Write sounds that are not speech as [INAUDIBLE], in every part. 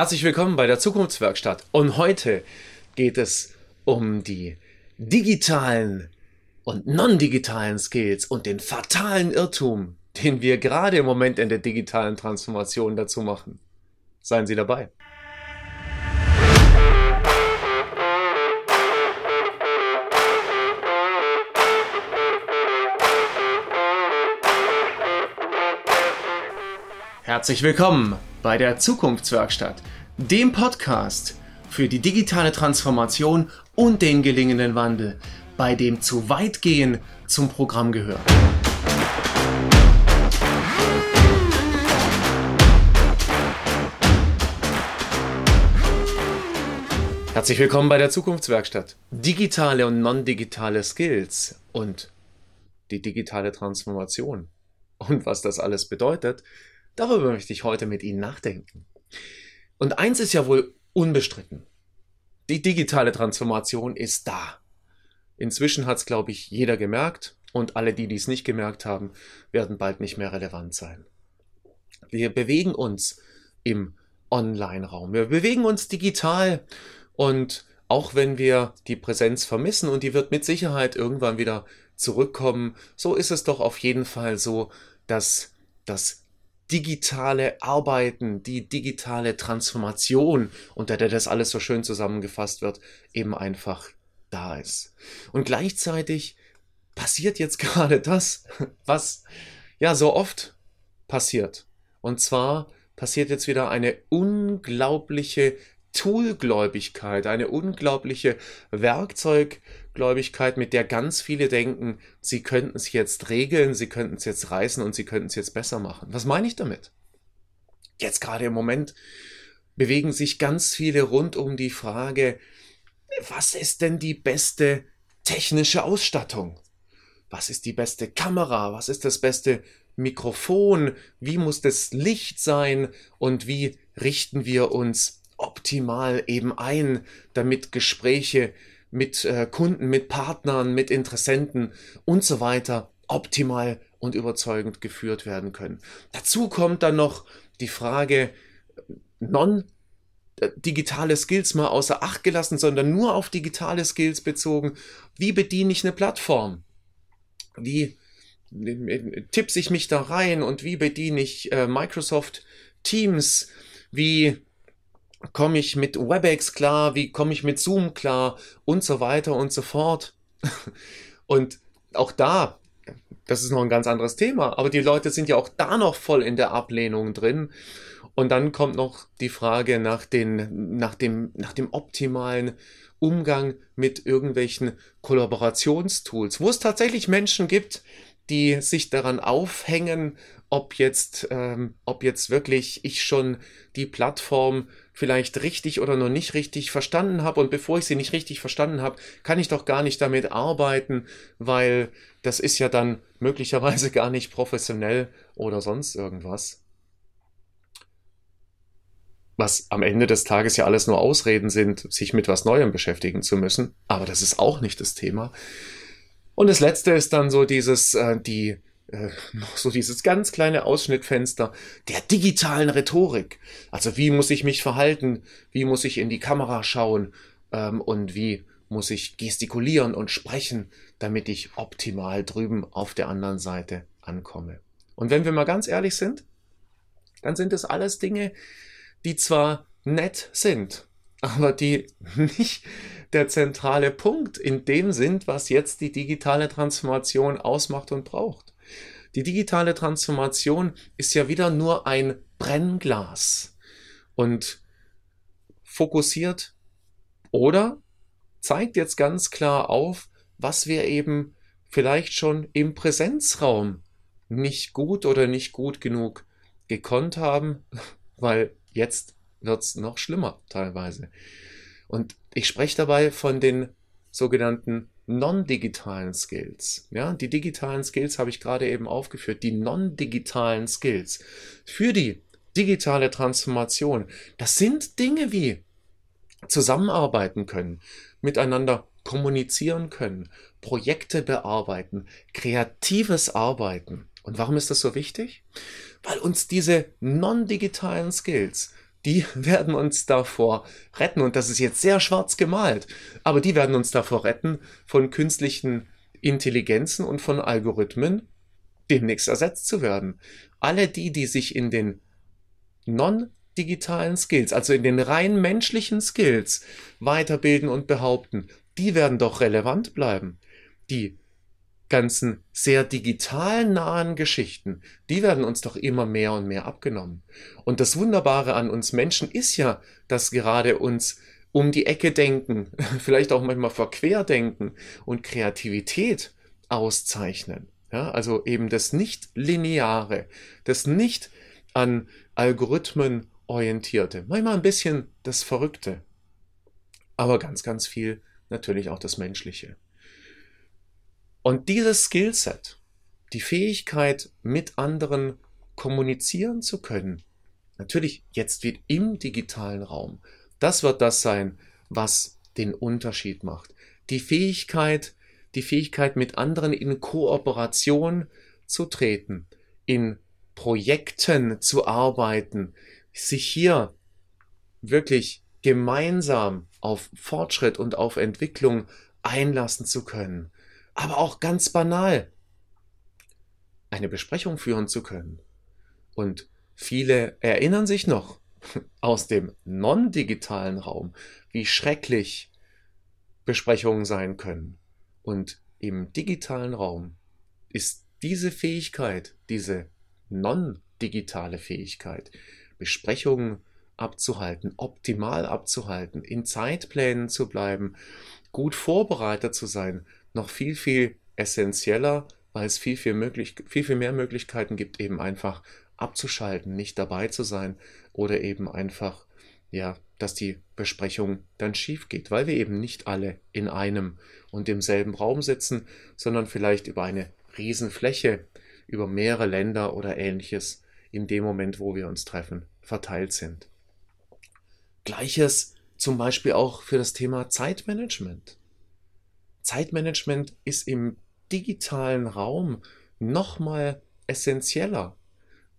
Herzlich willkommen bei der Zukunftswerkstatt. Und heute geht es um die digitalen und non-digitalen Skills und den fatalen Irrtum, den wir gerade im Moment in der digitalen Transformation dazu machen. Seien Sie dabei. Herzlich willkommen bei der Zukunftswerkstatt, dem Podcast für die digitale Transformation und den gelingenden Wandel, bei dem zu weit gehen zum Programm gehört. Herzlich willkommen bei der Zukunftswerkstatt. Digitale und non-digitale Skills und die digitale Transformation. Und was das alles bedeutet, Darüber möchte ich heute mit Ihnen nachdenken. Und eins ist ja wohl unbestritten. Die digitale Transformation ist da. Inzwischen hat es, glaube ich, jeder gemerkt und alle, die dies nicht gemerkt haben, werden bald nicht mehr relevant sein. Wir bewegen uns im Online-Raum. Wir bewegen uns digital und auch wenn wir die Präsenz vermissen und die wird mit Sicherheit irgendwann wieder zurückkommen, so ist es doch auf jeden Fall so, dass das digitale Arbeiten, die digitale Transformation, unter der das alles so schön zusammengefasst wird, eben einfach da ist. Und gleichzeitig passiert jetzt [LAUGHS] gerade das, was ja so oft passiert. Und zwar passiert jetzt wieder eine unglaubliche Toolgläubigkeit, eine unglaubliche Werkzeuggläubigkeit, mit der ganz viele denken, sie könnten es jetzt regeln, sie könnten es jetzt reißen und sie könnten es jetzt besser machen. Was meine ich damit? Jetzt gerade im Moment bewegen sich ganz viele rund um die Frage, was ist denn die beste technische Ausstattung? Was ist die beste Kamera? Was ist das beste Mikrofon? Wie muss das Licht sein? Und wie richten wir uns optimal eben ein, damit Gespräche mit äh, Kunden, mit Partnern, mit Interessenten und so weiter optimal und überzeugend geführt werden können. Dazu kommt dann noch die Frage, non äh, digitale Skills mal außer Acht gelassen, sondern nur auf digitale Skills bezogen. Wie bediene ich eine Plattform? Wie äh, tippse ich mich da rein und wie bediene ich äh, Microsoft Teams? Wie komme ich mit WebEx klar, wie komme ich mit Zoom klar und so weiter und so fort. [LAUGHS] Und auch da, das ist noch ein ganz anderes Thema, aber die Leute sind ja auch da noch voll in der Ablehnung drin. Und dann kommt noch die Frage nach, den, nach, dem, nach dem optimalen Umgang mit irgendwelchen Kollaborationstools, wo es tatsächlich Menschen gibt, die sich daran aufhängen, ob jetzt, ähm, ob jetzt wirklich ich schon die Plattform vielleicht richtig oder noch nicht richtig verstanden habe und bevor ich sie nicht richtig verstanden habe, kann ich doch gar nicht damit arbeiten, weil das ist ja dann möglicherweise [LAUGHS] gar nicht professionell oder sonst irgendwas. Was am Ende des Tages ja alles nur Ausreden sind, sich mit was Neuem beschäftigen zu müssen, aber das ist auch nicht das Thema. Und das letzte ist dann so dieses, äh, die, äh, noch so dieses ganz kleine Ausschnittfenster der digitalen Rhetorik. Also wie muss ich mich verhalten? Wie muss ich in die Kamera schauen? Ähm, und wie muss ich gestikulieren und sprechen, damit ich optimal drüben auf der anderen Seite ankomme? Und wenn wir mal ganz ehrlich sind, dann sind es alles Dinge, die zwar nett sind, aber die [LAUGHS] nicht der zentrale Punkt in dem sind, was jetzt die digitale Transformation ausmacht und braucht. Die digitale Transformation ist ja wieder nur ein Brennglas und fokussiert oder zeigt jetzt ganz klar auf, was wir eben vielleicht schon im Präsenzraum nicht gut oder nicht gut genug gekonnt haben, [LAUGHS] weil jetzt wird es noch schlimmer teilweise. Und ich spreche dabei von den sogenannten non-digitalen Skills. Ja, die digitalen Skills habe ich gerade eben aufgeführt. Die non-digitalen Skills für die digitale Transformation. Das sind Dinge wie zusammenarbeiten können, miteinander kommunizieren können, Projekte bearbeiten, kreatives Arbeiten. Und warum ist das so wichtig? Weil uns diese non-digitalen Skills die [LAUGHS] werden uns davor retten. Und das ist jetzt sehr schwarz gemalt, aber die werden uns davor retten von künstlichen Intelligenzen und von Algorithmen, demnächst ersetzt zu werden. Alle die, die sich in den non-digitalen Skills, also in den rein menschlichen Skills weiterbilden und behaupten, die werden doch relevant bleiben. Die ganzen sehr digital nahen Geschichten, die werden uns doch immer mehr und mehr abgenommen. Und das Wunderbare an uns Menschen ist ja, dass gerade uns um die Ecke denken, [LAUGHS] vielleicht auch manchmal verquer denken und Kreativität auszeichnen. Ja, also eben das nicht-lineare, das nicht an Algorithmen orientierte, manchmal ein bisschen das Verrückte, aber ganz, ganz viel natürlich auch das Menschliche. Und dieses Skillset, die Fähigkeit, mit anderen kommunizieren zu können, natürlich jetzt wird im digitalen Raum, das wird das sein, was den Unterschied macht. Die Fähigkeit, die Fähigkeit, mit anderen in Kooperation zu treten, in Projekten zu arbeiten, sich hier wirklich gemeinsam auf Fortschritt und auf Entwicklung einlassen zu können aber auch ganz banal eine Besprechung führen zu können. Und viele erinnern sich noch [LAUGHS] aus dem non-digitalen Raum, wie schrecklich Besprechungen sein können. Und im digitalen Raum ist diese Fähigkeit, diese non-digitale Fähigkeit, Besprechungen abzuhalten, optimal abzuhalten, in Zeitplänen zu bleiben, gut vorbereitet zu sein, noch viel, viel essentieller, weil es viel, viel, möglich, viel, viel mehr Möglichkeiten gibt, eben einfach abzuschalten, nicht dabei zu sein oder eben einfach, ja, dass die Besprechung dann schief geht, weil wir eben nicht alle in einem und demselben Raum sitzen, sondern vielleicht über eine Riesenfläche, über mehrere Länder oder ähnliches in dem Moment, wo wir uns treffen, verteilt sind. Gleiches zum Beispiel auch für das Thema Zeitmanagement. Zeitmanagement ist im digitalen Raum nochmal essentieller,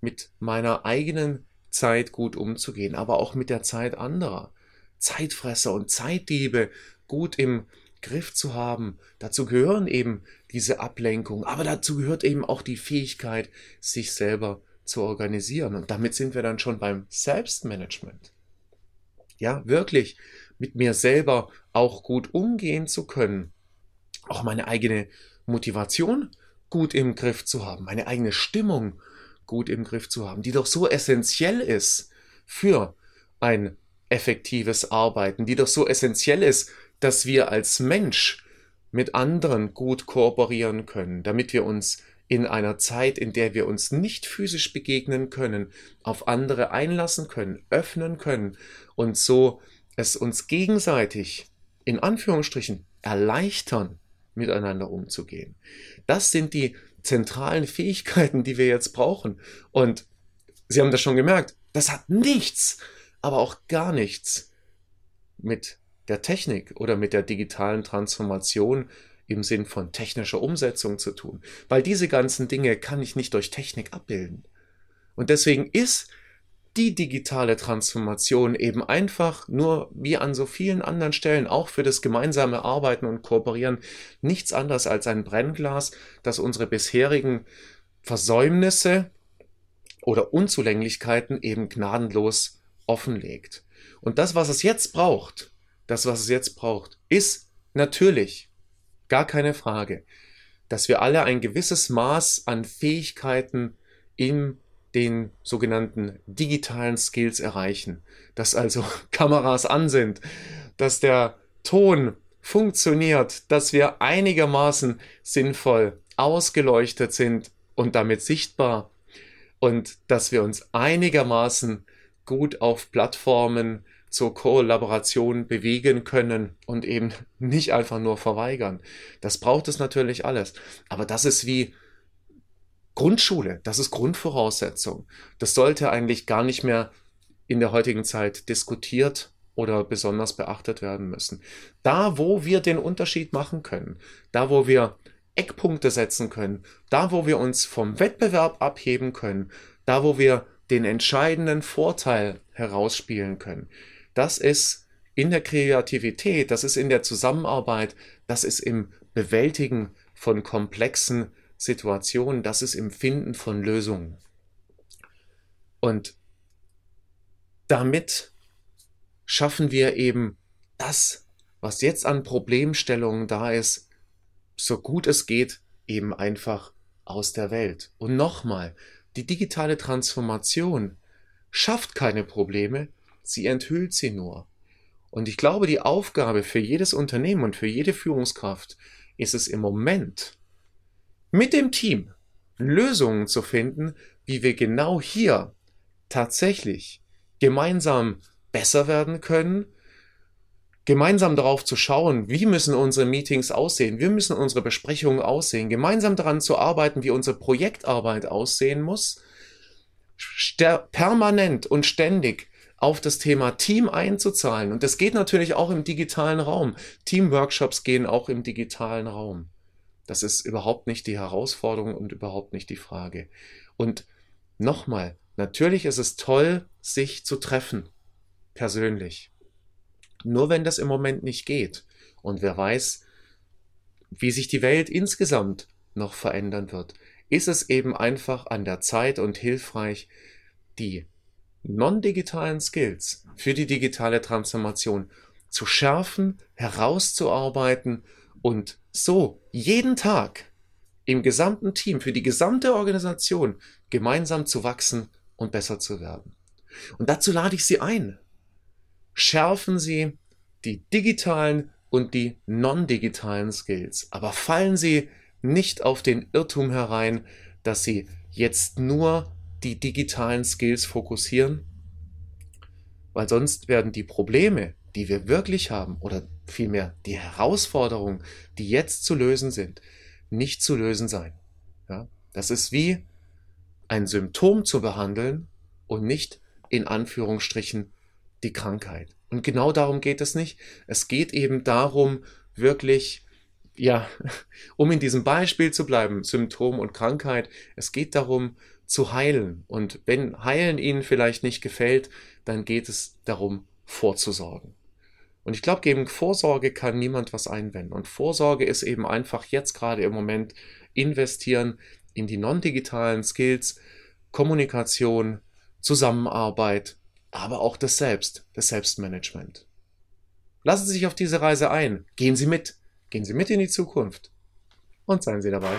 mit meiner eigenen Zeit gut umzugehen, aber auch mit der Zeit anderer. Zeitfresser und Zeitdiebe gut im Griff zu haben. Dazu gehören eben diese Ablenkungen, aber dazu gehört eben auch die Fähigkeit, sich selber zu organisieren. Und damit sind wir dann schon beim Selbstmanagement. Ja, wirklich mit mir selber auch gut umgehen zu können auch meine eigene Motivation gut im Griff zu haben, meine eigene Stimmung gut im Griff zu haben, die doch so essentiell ist für ein effektives Arbeiten, die doch so essentiell ist, dass wir als Mensch mit anderen gut kooperieren können, damit wir uns in einer Zeit, in der wir uns nicht physisch begegnen können, auf andere einlassen können, öffnen können und so es uns gegenseitig in Anführungsstrichen erleichtern, miteinander umzugehen. Das sind die zentralen Fähigkeiten, die wir jetzt brauchen. Und Sie haben das schon gemerkt, das hat nichts, aber auch gar nichts mit der Technik oder mit der digitalen Transformation im Sinn von technischer Umsetzung zu tun, weil diese ganzen Dinge kann ich nicht durch Technik abbilden. Und deswegen ist die digitale Transformation eben einfach nur wie an so vielen anderen Stellen auch für das gemeinsame Arbeiten und Kooperieren nichts anderes als ein Brennglas, das unsere bisherigen Versäumnisse oder Unzulänglichkeiten eben gnadenlos offenlegt. Und das, was es jetzt braucht, das, was es jetzt braucht, ist natürlich, gar keine Frage, dass wir alle ein gewisses Maß an Fähigkeiten im den sogenannten digitalen Skills erreichen, dass also [LAUGHS] Kameras an sind, dass der Ton funktioniert, dass wir einigermaßen sinnvoll ausgeleuchtet sind und damit sichtbar und dass wir uns einigermaßen gut auf Plattformen zur Kollaboration bewegen können und eben [LAUGHS] nicht einfach nur verweigern. Das braucht es natürlich alles. Aber das ist wie Grundschule, das ist Grundvoraussetzung. Das sollte eigentlich gar nicht mehr in der heutigen Zeit diskutiert oder besonders beachtet werden müssen. Da, wo wir den Unterschied machen können, da, wo wir Eckpunkte setzen können, da, wo wir uns vom Wettbewerb abheben können, da, wo wir den entscheidenden Vorteil herausspielen können. Das ist in der Kreativität, das ist in der Zusammenarbeit, das ist im Bewältigen von komplexen Situationen, das ist im Finden von Lösungen. Und damit schaffen wir eben das, was jetzt an Problemstellungen da ist, so gut es geht, eben einfach aus der Welt. Und nochmal, die digitale Transformation schafft keine Probleme, sie enthüllt sie nur. Und ich glaube, die Aufgabe für jedes Unternehmen und für jede Führungskraft ist es im Moment, mit dem Team Lösungen zu finden, wie wir genau hier tatsächlich gemeinsam besser werden können, gemeinsam darauf zu schauen, wie müssen unsere Meetings aussehen, wie müssen unsere Besprechungen aussehen, gemeinsam daran zu arbeiten, wie unsere Projektarbeit aussehen muss, permanent und ständig auf das Thema Team einzuzahlen. Und das geht natürlich auch im digitalen Raum. Teamworkshops gehen auch im digitalen Raum. Das ist überhaupt nicht die Herausforderung und überhaupt nicht die Frage. Und nochmal, natürlich ist es toll, sich zu treffen, persönlich. Nur wenn das im Moment nicht geht und wer weiß, wie sich die Welt insgesamt noch verändern wird, ist es eben einfach an der Zeit und hilfreich, die non-digitalen Skills für die digitale Transformation zu schärfen, herauszuarbeiten und so jeden Tag im gesamten Team, für die gesamte Organisation gemeinsam zu wachsen und besser zu werden. Und dazu lade ich Sie ein. Schärfen Sie die digitalen und die non-digitalen Skills, aber fallen Sie nicht auf den Irrtum herein, dass Sie jetzt nur die digitalen Skills fokussieren, weil sonst werden die Probleme, die wir wirklich haben, oder vielmehr die Herausforderungen, die jetzt zu lösen sind, nicht zu lösen sein. Ja? Das ist wie ein Symptom zu behandeln und nicht in Anführungsstrichen die Krankheit. Und genau darum geht es nicht. Es geht eben darum, wirklich, ja, [LAUGHS] um in diesem Beispiel zu bleiben, Symptom und Krankheit, es geht darum, zu heilen. Und wenn Heilen Ihnen vielleicht nicht gefällt, dann geht es darum, vorzusorgen. Und ich glaube, gegen Vorsorge kann niemand was einwenden. Und Vorsorge ist eben einfach jetzt gerade im Moment investieren in die non-digitalen Skills, Kommunikation, Zusammenarbeit, aber auch das Selbst, das Selbstmanagement. Lassen Sie sich auf diese Reise ein. Gehen Sie mit. Gehen Sie mit in die Zukunft. Und seien Sie dabei.